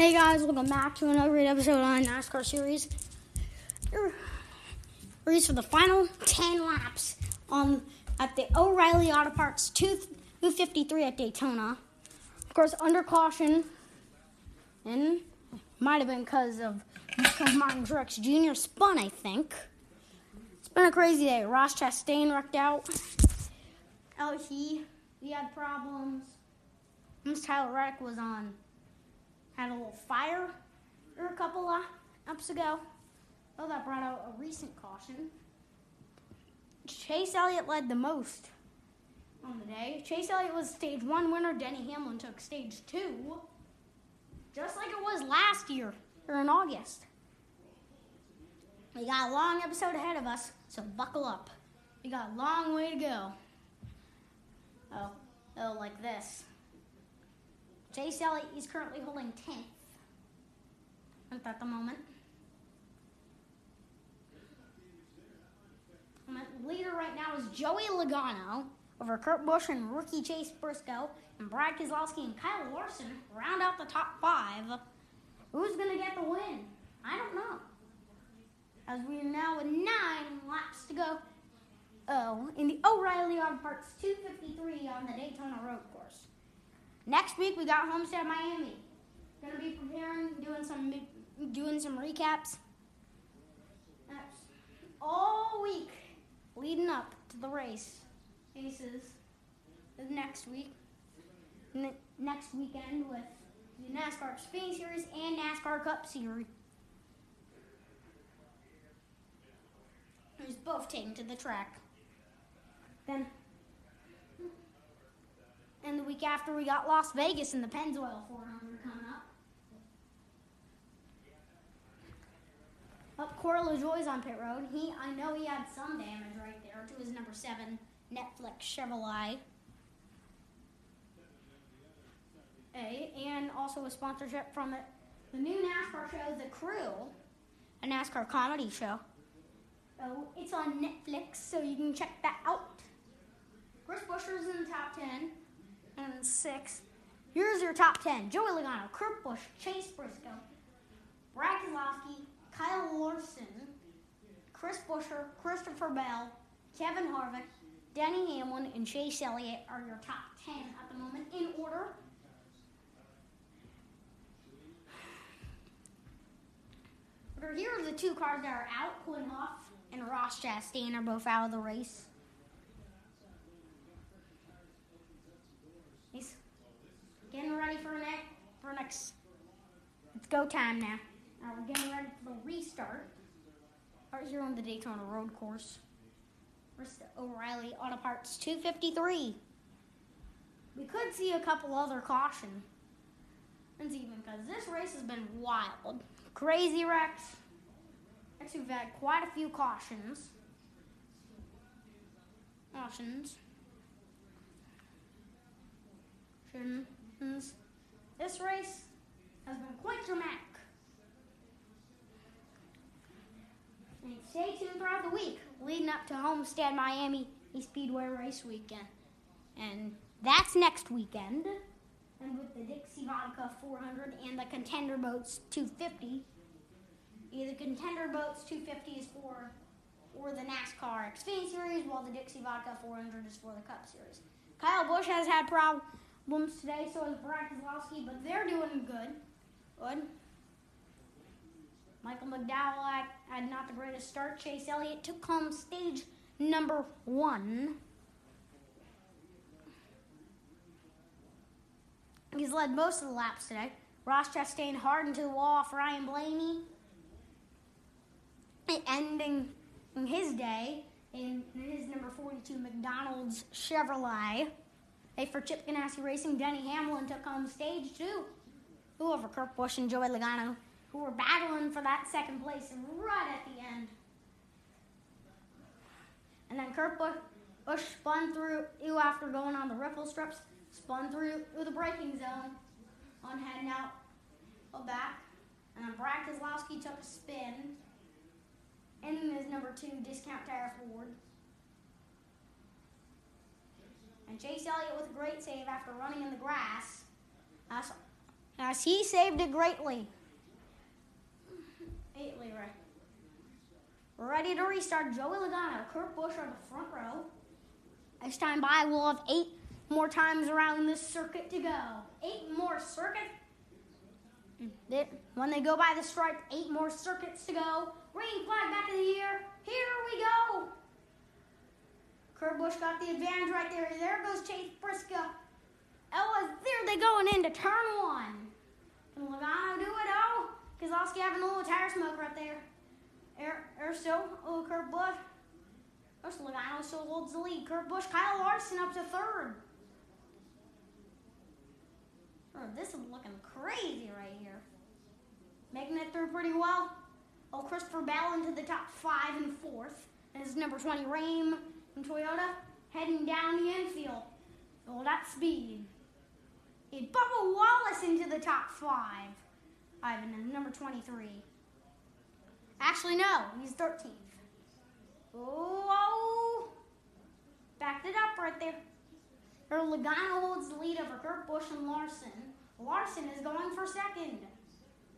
Hey guys, welcome back to another great episode on NASCAR series. Race for the final 10 laps on at the O'Reilly Auto Parts 253 at Daytona. Of course, under caution, and might have been because of because Martin Truex Jr. spun, I think. It's been a crazy day. Ross Chastain wrecked out. LT, he had problems. Miss Tyler Reddick was on had a little fire a couple of laps ago. Oh, that brought out a recent caution. Chase Elliott led the most on the day. Chase Elliott was stage one winner. Denny Hamlin took stage two, just like it was last year or in August. We got a long episode ahead of us, so buckle up. We got a long way to go. Oh, oh, like this. Chase Elliott is currently holding 10th at the moment. My Leader right now is Joey Logano over Kurt Busch and rookie Chase Briscoe and Brad Keselowski and Kyle Larson round out the top five. Who's going to get the win? I don't know. As we are now with nine laps to go. Oh, in the O'Reilly Auto Parts 253 on the Daytona Road Course. Next week we got Homestead Miami. Gonna be preparing, doing some doing some recaps. All week leading up to the race. Aces next week. Next weekend with the NASCAR Xfinity Series and NASCAR Cup Series. Who's both taken to the track. Then and the week after, we got Las Vegas and the Pennzoil 400 coming up. Up Corey LaJoie's on pit road. He, I know he had some damage right there to his number seven Netflix Chevrolet. A, and also a sponsorship from it, the new NASCAR show, The Crew, a NASCAR comedy show. So it's on Netflix, so you can check that out. Chris Buescher's in the top 10 and six. Here's your top 10 Joey Logano, Kurt Busch, Chase Briscoe, Brad Keselowski, Kyle Larson, Chris Buescher, Christopher Bell, Kevin Harvick, Denny Hamlin, and Chase Elliott are your top 10 at the moment in order. Here are the two cars that are out. Quinn Houff and Ross Chastain are both out of the race. getting ready for next next. It's go time now. Now we're getting ready for the restart. Right here on the Daytona Road Course. Where's the O'Reilly Auto Parts 253? We could see a couple other caution. And even because this race has been wild. Crazy wrecks. Actually, we've had quite a few cautions. Cautions. Shouldn't. This race has been quite dramatic. And stay tuned throughout the week leading up to Homestead Miami Speedway Race Weekend. And that's next weekend. And with the Dixie Vodka 400 and the Contender Boats 250. Either Contender Boats 250 is for or the NASCAR Xfinity Series, while the Dixie Vodka 400 is for the Cup Series. Kyle Busch has had problems problems today, so is Brad Keselowski, but they're doing good. Good. Michael McDowell had not the greatest start. Chase Elliott took home stage number one. He's led most of the laps today. Ross Chastain hard into the wall off Ryan Blaney. Ending his day in his number 42 McDonald's Chevrolet. Hey, for Chip Ganassi Racing, Denny Hamlin took home stage two. Who over Kurt Busch and Joey Logano, who were battling for that second place right at the end. And then Kurt Busch, spun through you after going on the ripple strips, spun through, the braking zone on heading out of back. And then Brad Keselowski took a spin in his number two discount tire Ford. And Chase Elliott with a great save after running in the grass. as he saved it greatly. Eightley, right. Ready to restart. Joey Logano, Kurt Busch on the front row. As time by, we'll have eight more times around this circuit to go. Eight more circuits. When they go by the stripe, eight more circuits to go. Green flag back of the year. Here we go. Kurt Busch got the advantage right there. There goes Chase Briscoe. Ella, there they going into turn one. Can Logano do it? Oh, Keselowski having a little tire smoke right there. Er, er, air, air still. Oh, Kurt Busch. First, Logano still holds the lead. Kurt Busch, Kyle Larson up to third. Oh, this is looking crazy right here. Making it through pretty well. Oh, Christopher Bell into the top five and fourth. And his number 20, Rheem from Toyota, heading down the infield. All that speed. It Bubba Wallace into the top five. Ivan number 23. Actually, no, he's 13th. Oh, backed it up right there. Or Logano holds the lead over Kurt Busch and Larson. Larson is going for second.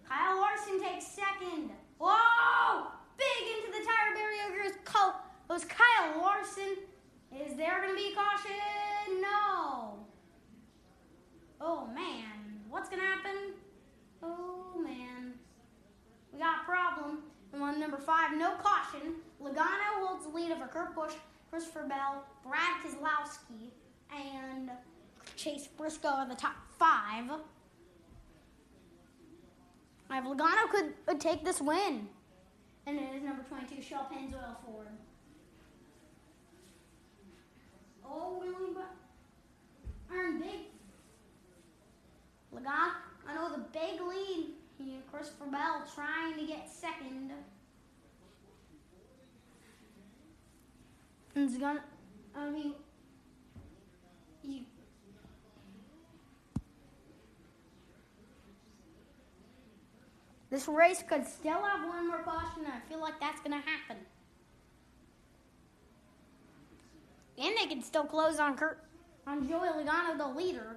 Kyle Larson takes second. Whoa! Big into the tire barrier goes, goes Kyle Larson. Is there going to be caution? No. Oh, man. What's going to happen? Oh, man. We got a problem. And on number five, no caution. Logano holds the lead over Kurt Busch, Christopher Bell, Brad Keselowski, and Chase Briscoe are the top five. I have Logano could, could take this win. And it is number 22, Shell Pennzoil Ford. Oh, we only earned big. Logano, I know the big lead. He and Christopher Bell trying to get second. And it's gonna, I mean, you, this race could still have one more caution, I feel like that's to happen. And they could still close on Kurt, on Joey Logano, the leader.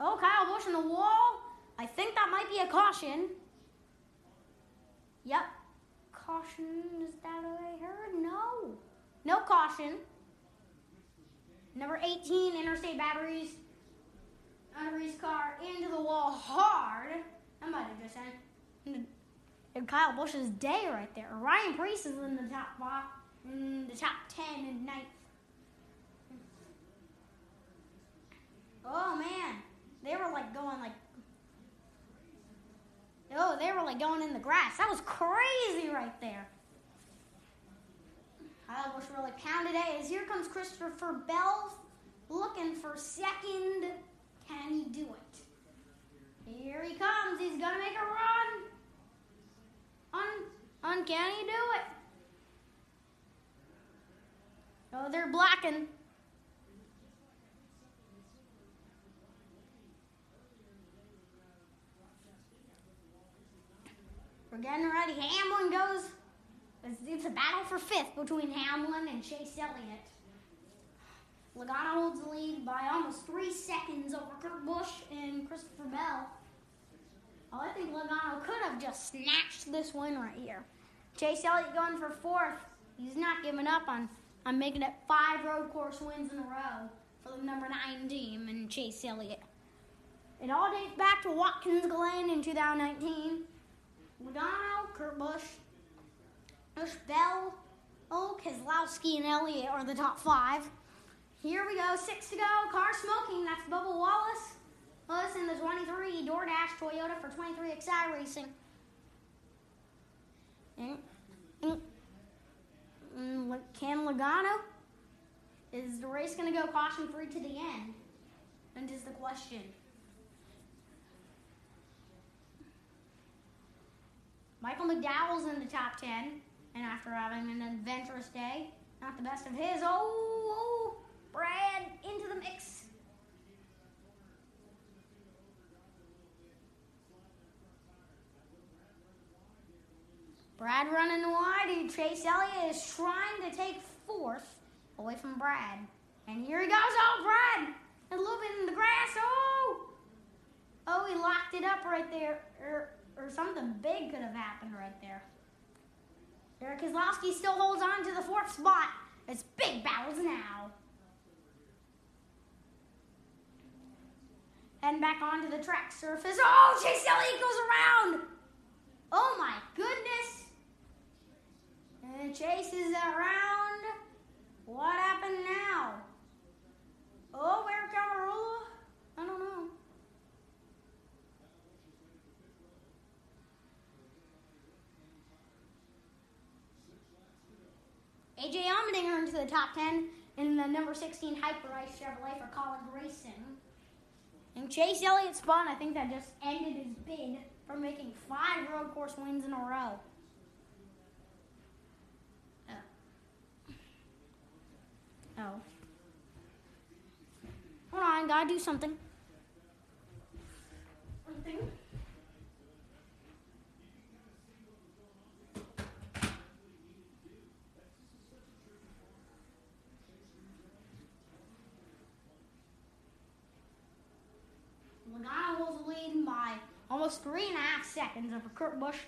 Oh, Kyle Busch in the wall. I think that might be a caution. Yep. Caution, is that I heard? No. No caution. Number 18, Interstate Batteries. His car, into the wall hard. I might have just ended and Kyle Busch's day right there. Ryan Preece is in the top five, in the top 10 and ninth. Oh man, they were like going like Oh, they were like going in the grass. That was crazy right there. I was really pounded As Here comes Christopher Bell looking for second. Can he do it? Here he comes. He's going to make a run. Un, un, can he do it? Oh, they're blocking. Ready. Hamlin goes. It's a battle for fifth between Hamlin and Chase Elliott. Logano holds the lead by almost three seconds over Kurt Busch and Christopher Bell. Oh, I think Logano could have just snatched this win right here. Chase Elliott going for fourth. He's not giving up on, on making it five road course wins in a row for the number nine team and Chase Elliott. It all dates back to Watkins Glen in 2019. Logano, Kurt Busch, Busch Bell, Oh, Keselowski, and Elliott are the top five. Here we go, six to go. Car smoking. That's Bubba Wallace. Wallace in the 23 DoorDash Toyota for 23 XI Racing. And, and, and can Logano? Is the race going to go caution free to the end? And is the question. Michael McDowell's in the top 10, and after having an adventurous day, not the best of his. Oh, oh Brad into the mix. Brad running wide, and Chase Elliott is trying to take fourth away from Brad. And here he goes. Oh, Brad! A little bit in the grass. Oh! oh backed it up right there, er, or, something big could have happened right there. Derek Keselowski still holds on to the fourth spot. It's big battles now. Heading back onto the track surface. Oh, Chase Elliott goes around. Oh my goodness. And Chase is around. What happened now? Oh, Eric Almirola? I don't know. AJ Allmendinger into the top 10 in the number 16 Hyperice Chevrolet for Kaulig Racing. And Chase Elliott spun, I think that just ended his bid for making five road course wins in a row. Oh. Oh. Hold on, gotta do something holds the lead by three and a half seconds over Kurt Busch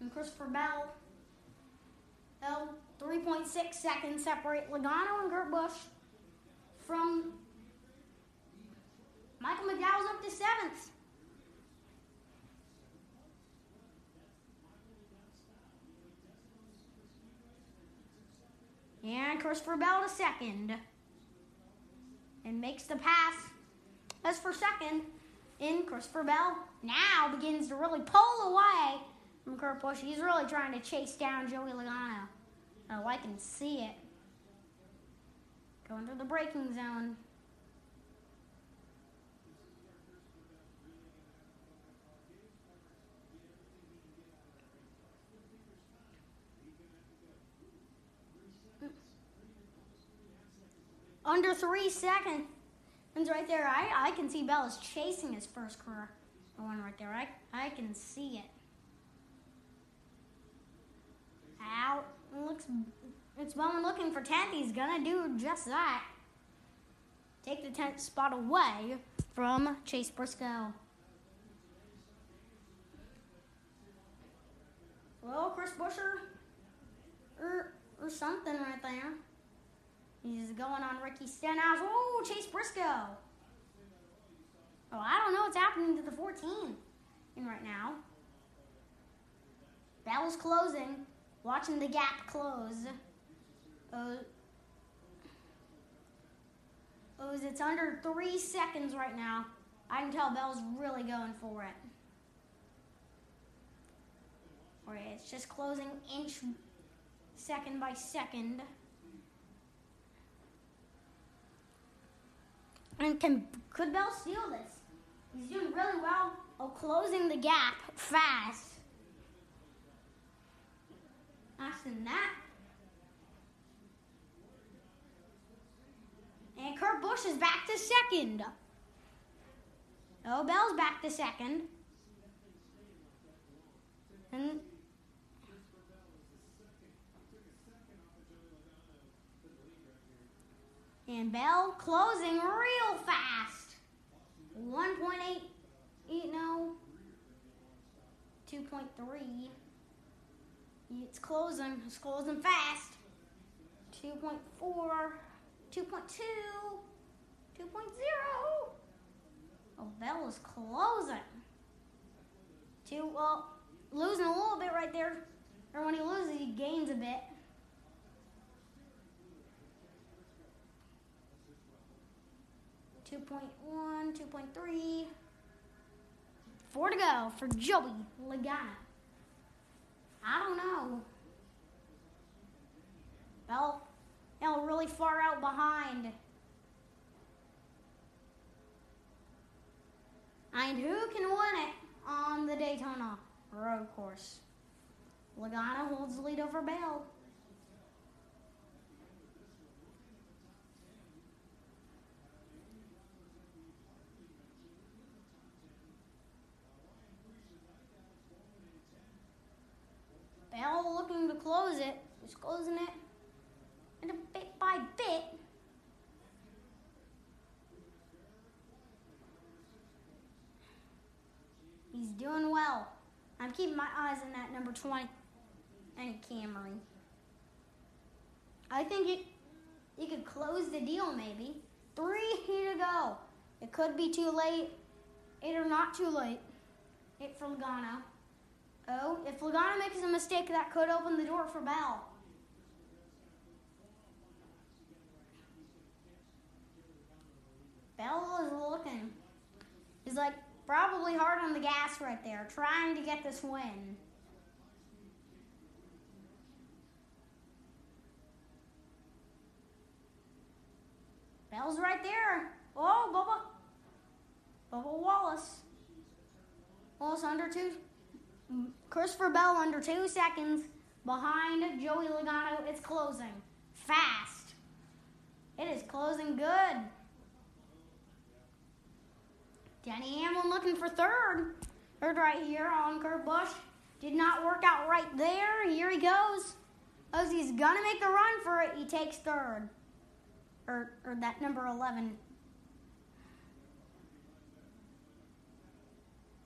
and Christopher Bell. Bell, 3.6 seconds separate Logano and Kurt Busch from Michael McDowell's up to seventh. And Christopher Bell to second. And makes the pass. As for second, in Christopher Bell now begins to really pull away from Kurt Busch. He's really trying to chase down Joey Logano. Oh, I can see it. Going through the braking zone. Under three seconds right there. I, I can see Bell is chasing his first career one right there. I, I can see it. Out. looks it's Bowman looking for 10th. He's gonna do just that. Take the 10th spot away from Chase Briscoe. Well, Chris Buescher or, or something right there. He's going on Ricky Stenhouse. Oh, Chase Briscoe. Oh, I don't know what's happening to the 14 in right now. Bell's closing. Watching the gap close. Oh, oh, it's under three seconds right now. I can tell Bell's really going for it. Alright, it's just closing inch second by second. And can could Bell steal this? He's doing really well of closing the gap fast. Faster than that. And Kurt Busch is back to second. Oh, Bell's back to second. And And Bell closing real fast. 1.8, you know, 2.3. It's closing. It's closing fast. 2.4, 2.2, 2.0. Oh, Bell is closing. Two, well, losing a little bit right there. Or when he loses, he gains a bit. 2.1, 2.3. Four to go for Joey Logano. I don't know. Well, Bell really far out behind. And who can win it on the Daytona road course? Logano holds the lead over Bell. Bell looking to close it. He's closing it. And a bit by bit. doing well. I'm keeping my eyes on that number 20 and Camry. I think it, you could close the deal maybe. Three to go. It could be too late. It or not too late. It for Logano. Oh, if Logano makes a mistake, that could open the door for Bell. Bell is looking. He's like probably hard on the gas right there, trying to get this win. Bell's right there. Oh, Bubba. Bubba Wallace. Wallace under two. Christopher Bell under two seconds behind Joey Logano. It's closing fast. It is closing good. Denny Hamlin looking for third. Third right here on Kurt Busch. Did not work out right there. Here he goes. He's gonna make the run for it, he takes third. Or, or that number 11.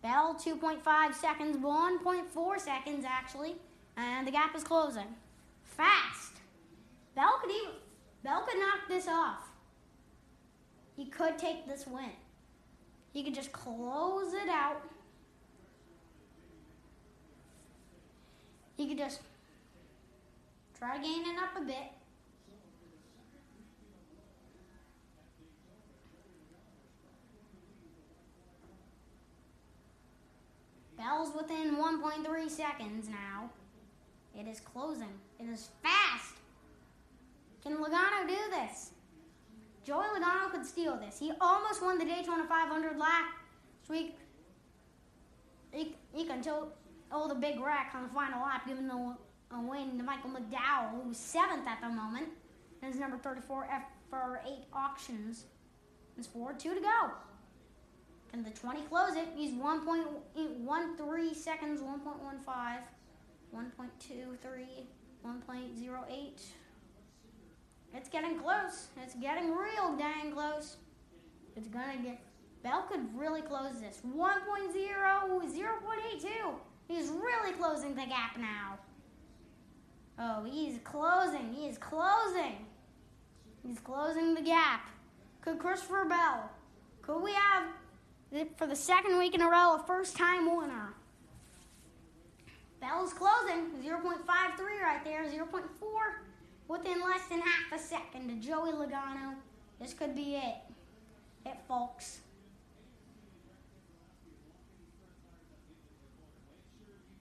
Bell 2.5 seconds, 1.4 seconds actually, and the gap is closing. Fast. Bell could even Bell could knock this off. He could take this win. He could just close it out. He could just try gaining up a bit. Bell's within 1.3 seconds now. It is closing. It is fast. Can Logano do this? Joey Logano could steal this. He almost won the Daytona 500 last week. He, he can tell oh the big wreck on the final lap, giving the a win to Michael McDowell, who's seventh at the moment. And his number 34 F for eight auctions. There's four, two to go. Can the 20 close it? He's 1.13 seconds, 1.15, 1.23, 1.08. It's getting close. It's getting real dang close. It's gonna get. Bell could really close this. 1.0, 0.82. He's really closing the gap now. Oh, he's closing. He is closing. He's closing the gap. Could Christopher Bell? Could we have for the second week in a row a first time winner? Bell's closing. 0.53 right there. 0.4 within less than half a second to Joey Logano. This could be it. It, folks.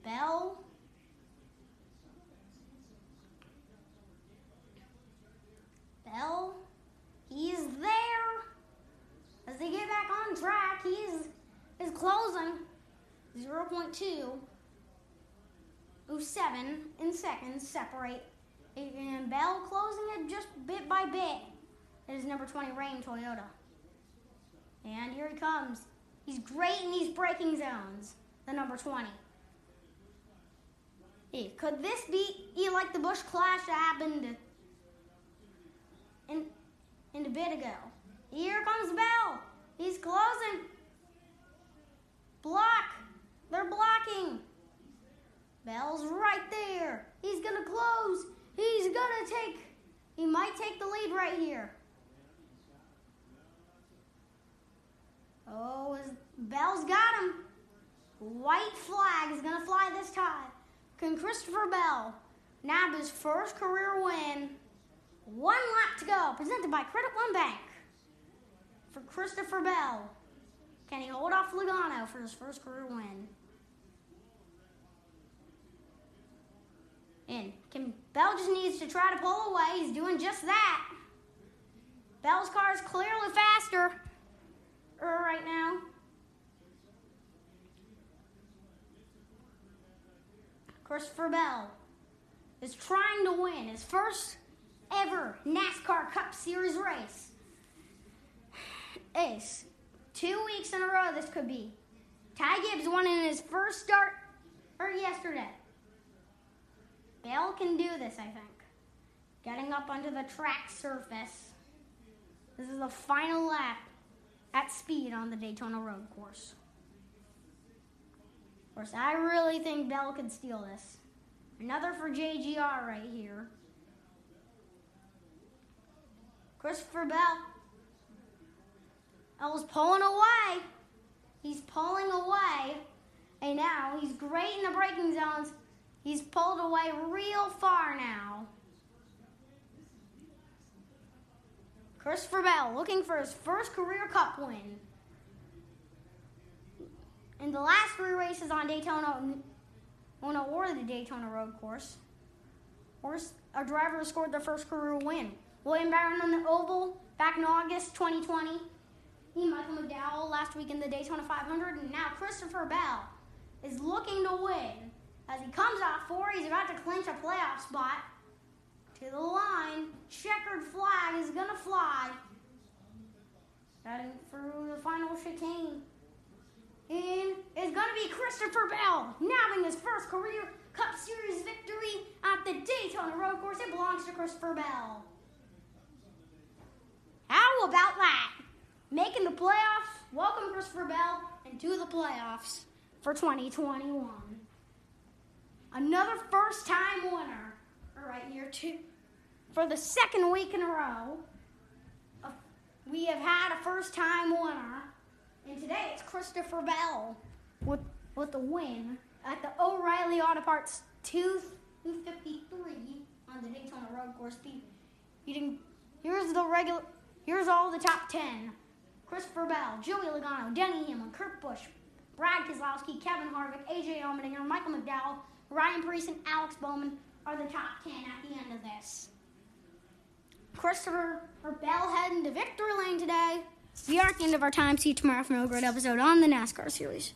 Bell. Bell. He's there. As they get back on track, he's is closing 0.2 07 in seconds separate and Bell closing it just bit by bit. It is number 20, Rheem Toyota. And here he comes. He's great in these braking zones, the number 20. Hey, could this be like the Busch Clash that happened in, in a bit ago? Here comes Bell. He's closing. Block. They're blocking. Bell's right there. He's going to close. He's gonna take, he might take the lead right here. Oh, his Bell's got him. White flag is gonna fly this time. Can Christopher Bell nab his first career win? One lap to go, presented by Credit One Bank. For Christopher Bell, can he hold off Logano for his first career win? And Bell just needs to try to pull away. He's doing just that. Bell's car is clearly faster er, right now. Christopher Bell is trying to win his first ever NASCAR Cup Series race. Ace. Two weeks in a row this could be. Ty Gibbs won in his first start or yesterday. Bell can do this, I think. Getting up onto the track surface. This is the final lap at speed on the Daytona Road Course. Of course, I really think Bell could steal this. Another for JGR right here. Christopher Bell. Bell's pulling away. He's pulling away. And now he's great in the braking zones. He's pulled away real far now. Christopher Bell looking for his first career cup win. In the last three races on Daytona, Daytona or the Daytona Road Course, course a driver scored their first career win. William Byron on the Oval back in August 2020. He Michael McDowell last week in the Daytona 500, and now Christopher Bell is looking to win. As he comes out four, he's about to clinch a playoff spot. To the line, checkered flag is gonna fly. Heading through the final chicane. In is gonna be Christopher Bell, nabbing his first career Cup Series victory at the Daytona Road Course. It belongs to Christopher Bell. How about that? Making the playoffs. Welcome, Christopher Bell, into the playoffs for 2021. Another first time winner right here, too. For the second week in a row, we have had a first time winner. And today it's Christopher Bell with, with the win at the O'Reilly Auto Parts 253 on the Daytona Road Course. Here's the regular. Here's all the top 10. Christopher Bell, Joey Logano, Denny Hamlin, Kurt Busch, Brad Keselowski, Kevin Harvick, AJ Allmendinger, Michael McDowell, Ryan Preece, and Alex Bowman are the top 10 at the end of this. Christopher Bell heading to victory lane today. We are at the end of our time. See you tomorrow for another great episode on the NASCAR series.